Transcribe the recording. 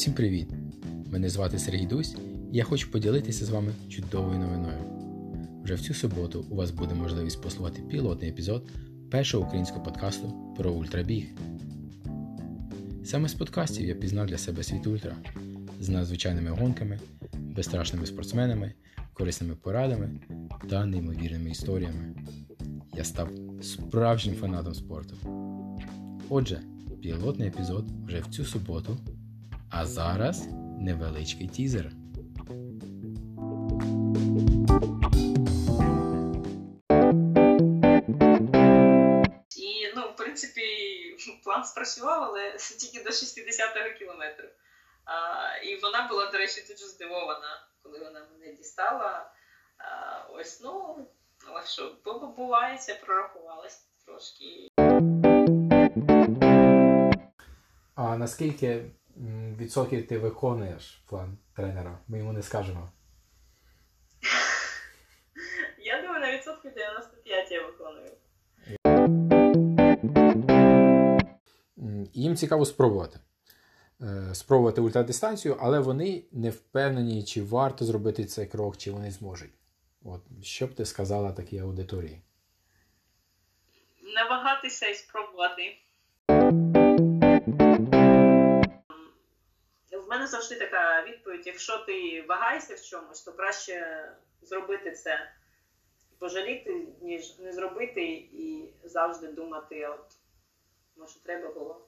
Всім привіт! Мене звати Сергій Дусь, і я хочу поділитися з вами чудовою новиною. Вже в цю суботу у вас буде можливість послухати пілотний епізод першого українського подкасту про ультрабіг. Саме з подкастів я пізнав для себе світ ультра з надзвичайними гонками, безстрашними спортсменами, корисними порадами та неймовірними історіями. Я став справжнім фанатом спорту. Отже, пілотний епізод вже в цю суботу. А зараз невеличкий тізер. І, ну, в принципі, план спрацював, але тільки до 60-го кілометру. А, і вона була, до речі, дуже здивована, коли вона мене дістала. А, ось, ну, але що, побувається, прорахувалась трошки. А наскільки відсотків ти виконуєш план тренера? Ми йому не скажемо. Я думаю, на відсотків 95 я виконую. Їм цікаво спробувати. Е, спробувати ультрадистанцію, але вони не впевнені, чи варто зробити цей крок, чи вони зможуть. От, Що б ти сказала такій аудиторії? Не вагатися і спробувати. завжди така відповідь: якщо ти вагаєшся в чомусь, то краще зробити це, пожаліти, ніж не зробити і завжди думати, от може треба було.